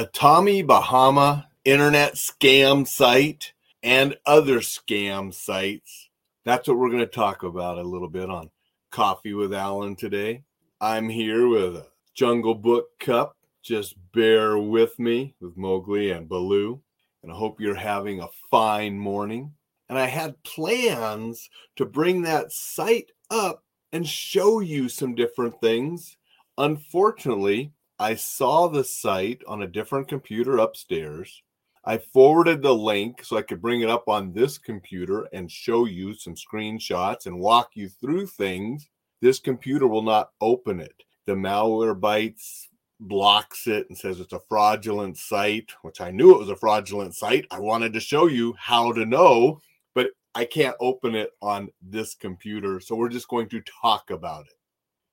a Tommy Bahama internet scam site and other scam sites. That's what we're going to talk about a little bit on Coffee with Alain today. I'm here with a Jungle Book cup. Just bear with me with Mowgli and Baloo. And I hope you're having a fine morning. And I had plans to bring that site up and show you some different things. Unfortunately, I saw the site on a different computer upstairs. I forwarded the link so I could bring it up on this computer and show you some screenshots and walk you through things. This computer will not open it. The Malwarebytes blocks it and says it's a fraudulent site, which I knew it was a fraudulent site. I wanted to show you how to know, but I can't open it on this computer. So we're just going to talk about it.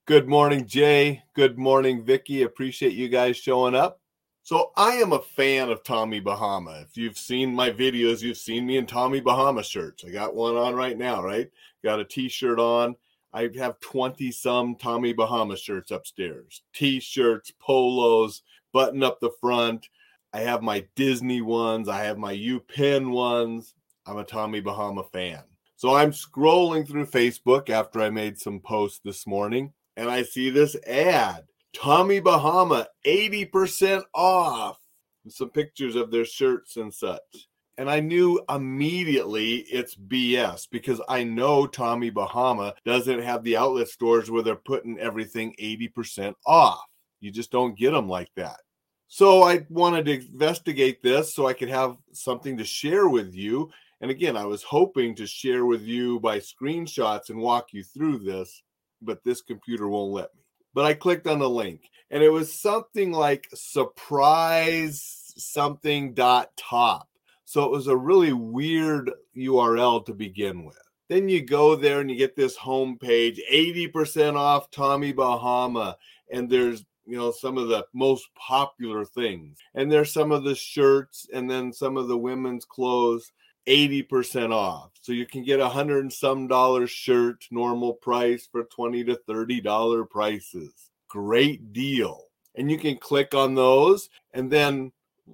Good morning, Jay. Good morning, Vicky. Appreciate you guys showing up. So I am a fan of Tommy Bahama. If you've seen my videos, you've seen me in Tommy Bahama shirts. I got one on right now, right? Got a t-shirt on. I have 20 some Tommy Bahama shirts upstairs. T-shirts, polos, button up the front. I have my Disney ones. I have my UPenn ones. I'm a Tommy Bahama fan. So I'm scrolling through Facebook after I made some posts this morning and I see this ad Tommy Bahama 80% off. Some pictures of their shirts and such. And I knew immediately it's BS because I know Tommy Bahama doesn't have the outlet stores where they're putting everything 80% off. You just don't get them like that. So I wanted to investigate this so I could have something to share with you. And again, I was hoping to share with you by screenshots and walk you through this but this computer won't let me. But I clicked on the link and it was something like surprise something dot top. So it was a really weird URL to begin with. Then you go there and you get this home page, 80% off Tommy Bahama. And there's you know some of the most popular things and there's some of the shirts and then some of the women's clothes 80% off. So you can get a hundred and some dollar shirt, normal price for 20 to 30 dollar prices. Great deal. And you can click on those. And then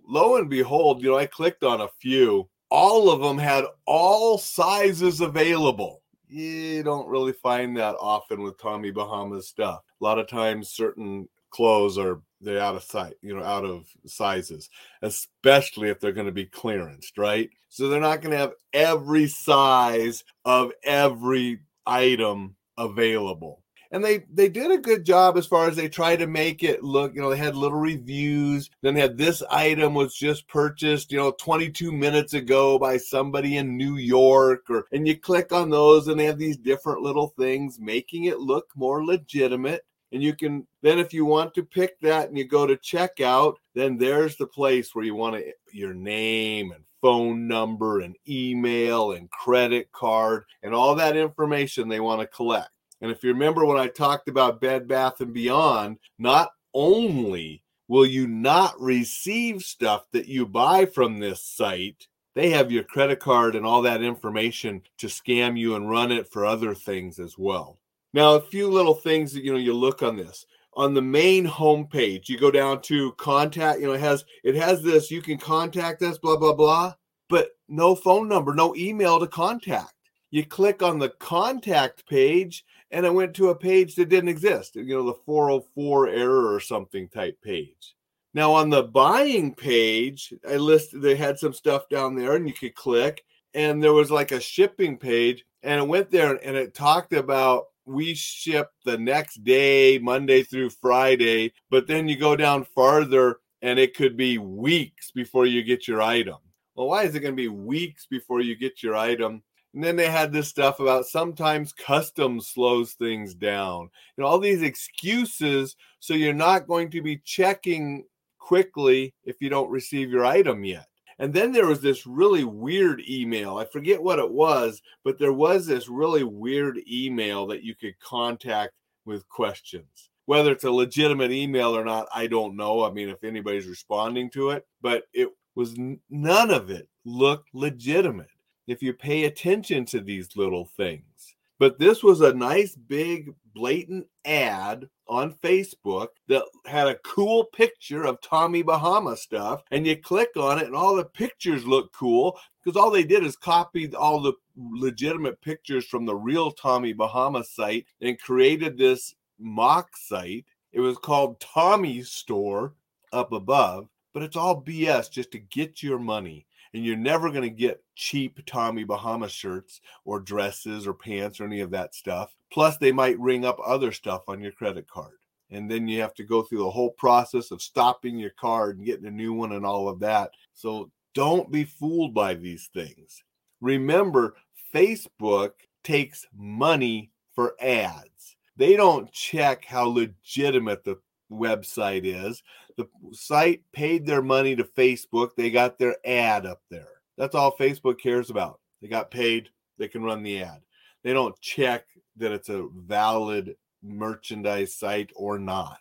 lo and behold, you know, I clicked on a few. All of them had all sizes available. You don't really find that often with Tommy Bahama's stuff. A lot of times, certain clothes are they're out of sight, you know, out of sizes, especially if they're going to be clearanced, right? So they're not going to have every size of every item available. And they they did a good job as far as they tried to make it look, you know, they had little reviews. Then they had this item was just purchased, you know, 22 minutes ago by somebody in New York or and you click on those and they have these different little things making it look more legitimate and you can then if you want to pick that and you go to checkout then there's the place where you want to your name and phone number and email and credit card and all that information they want to collect. And if you remember when i talked about bed bath and beyond not only will you not receive stuff that you buy from this site they have your credit card and all that information to scam you and run it for other things as well now, a few little things that you know you look on this on the main homepage. You go down to contact. You know, it has it has this. You can contact us. Blah blah blah. But no phone number, no email to contact. You click on the contact page, and it went to a page that didn't exist. You know, the 404 error or something type page. Now on the buying page, I listed they had some stuff down there, and you could click, and there was like a shipping page, and it went there and it talked about we ship the next day, Monday through Friday, but then you go down farther and it could be weeks before you get your item. Well, why is it going to be weeks before you get your item? And then they had this stuff about sometimes customs slows things down. Know, all these excuses. So you're not going to be checking quickly if you don't receive your item yet. And then there was this really weird email. I forget what it was, but there was this really weird email that you could contact with questions. Whether it's a legitimate email or not, I don't know. I mean, if anybody's responding to it, but it was none of it looked legitimate. If you pay attention to these little things, But this was a nice, big, blatant ad on Facebook that had a cool picture of Tommy Bahama stuff. And you click on it, and all the pictures look cool because all they did is copy all the legitimate pictures from the real Tommy Bahama site and created this mock site. It was called Tommy's Store up above, but it's all BS just to get your money. And you're never going to get cheap Tommy Bahama shirts or dresses or pants or any of that stuff. Plus, they might ring up other stuff on your credit card. And then you have to go through the whole process of stopping your card and getting a new one and all of that. So don't be fooled by these things. Remember, Facebook takes money for ads. They don't check how legitimate the website is. The site paid their money to Facebook. They got their ad up there. That's all Facebook cares about. They got paid, they can run the ad. They don't check that it's a valid merchandise site or not.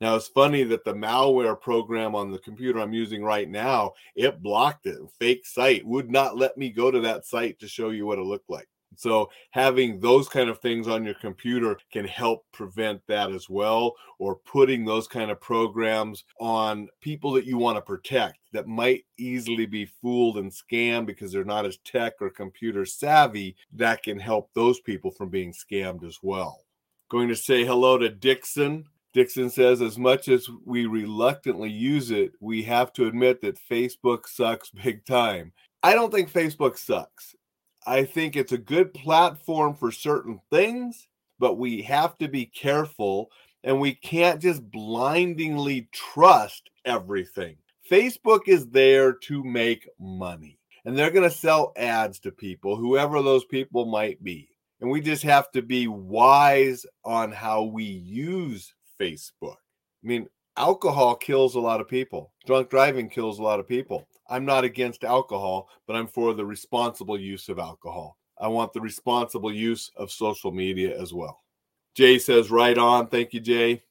Now it's funny that the malware program on the computer I'm using right now, it blocked it. Fake site would not let me go to that site to show you what it looked like. So having those kind of things on your computer can help prevent that as well or putting those kind of programs on people that you want to protect that might easily be fooled and scammed because they're not as tech or computer savvy that can help those people from being scammed as well. Going to say hello to Dixon. Dixon says, as much as we reluctantly use it, we have to admit that Facebook sucks big time. I don't think Facebook sucks. I think it's a good platform for certain things, but we have to be careful and we can't just blindingly trust everything. Facebook is there to make money and they're going to sell ads to people, whoever those people might be. And we just have to be wise on how we use Facebook. I mean, alcohol kills a lot of people, drunk driving kills a lot of people. I'm not against alcohol, but I'm for the responsible use of alcohol. I want the responsible use of social media as well. Jay says, right on. Thank you, Jay.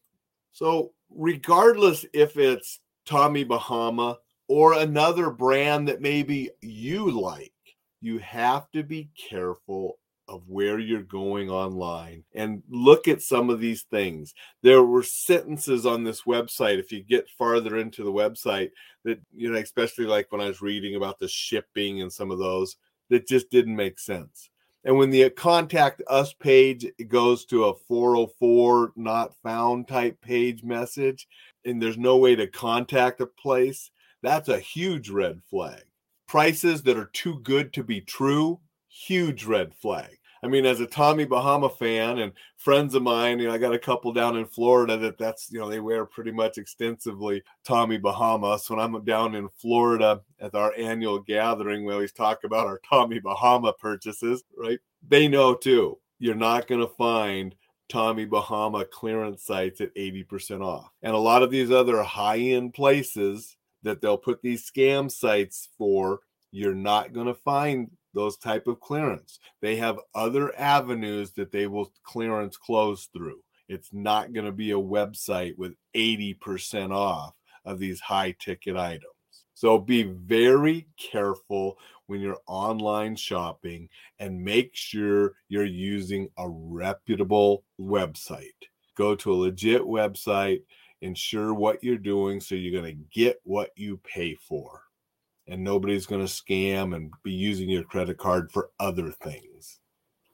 So, regardless if it's Tommy Bahama or another brand that maybe you like, you have to be careful of where you're going online and look at some of these things. There were sentences on this website, if you get farther into the website, that, you know, especially like when I was reading about the shipping and some of those, that just didn't make sense. And when the uh, contact us page goes to a 404 not found type page message, and there's no way to contact a place, that's a huge red flag. Prices that are too good to be true, huge red flag. I mean, as a Tommy Bahama fan and friends of mine, you know, I got a couple down in Florida that that's, you know, they wear pretty much extensively Tommy Bahama. So when I'm down in Florida at our annual gathering, we always talk about our Tommy Bahama purchases, right? They know too, you're not going to find Tommy Bahama clearance sites at 80% off. And a lot of these other high end places that they'll put these scam sites for, you're not going to find those type of clearance. They have other avenues that they will clearance close through. It's not going to be a website with 80% off of these high ticket items. So be very careful when you're online shopping and make sure you're using a reputable website. Go to a legit website, ensure what you're doing so you're going to get what you pay for and nobody's going to scam and be using your credit card for other things.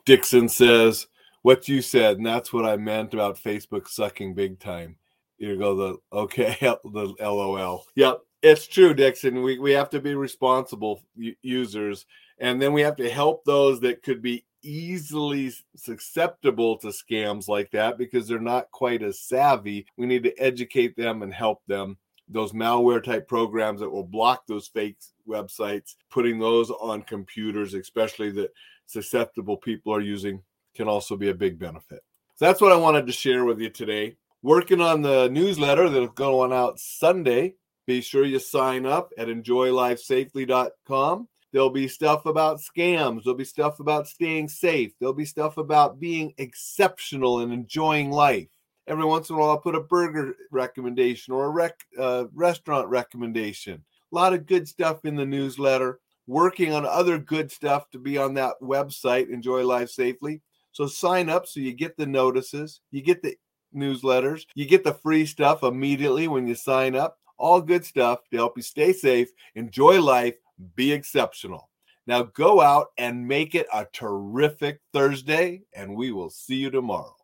Dixon says, What you said, and that's what I meant about Facebook sucking big time. You go, the okay, the LOL. Yep, it's true, Dixon. We, we have to be responsible users, and then we have to help those that could be easily susceptible to scams like that because they're not quite as savvy. We need to educate them and help them those malware type programs that will block those fake websites, putting those on computers, especially that susceptible people are using, can also be a big benefit. So that's what I wanted to share with you today. Working on the newsletter that'll go on out Sunday. Be sure you sign up at enjoylifesafely.com. There'll be stuff about scams. There'll be stuff about staying safe. There'll be stuff about being exceptional and enjoying life every once in a while I'll put a burger recommendation or a rec, uh, restaurant recommendation. A lot of good stuff in the newsletter. Working on other good stuff to be on that website, Enjoy Life Safely. So sign up so you get the notices, you get the newsletters, you get the free stuff immediately when you sign up. All good stuff to help you stay safe, enjoy life, be exceptional. Now go out and make it a terrific Thursday, and we will see you tomorrow.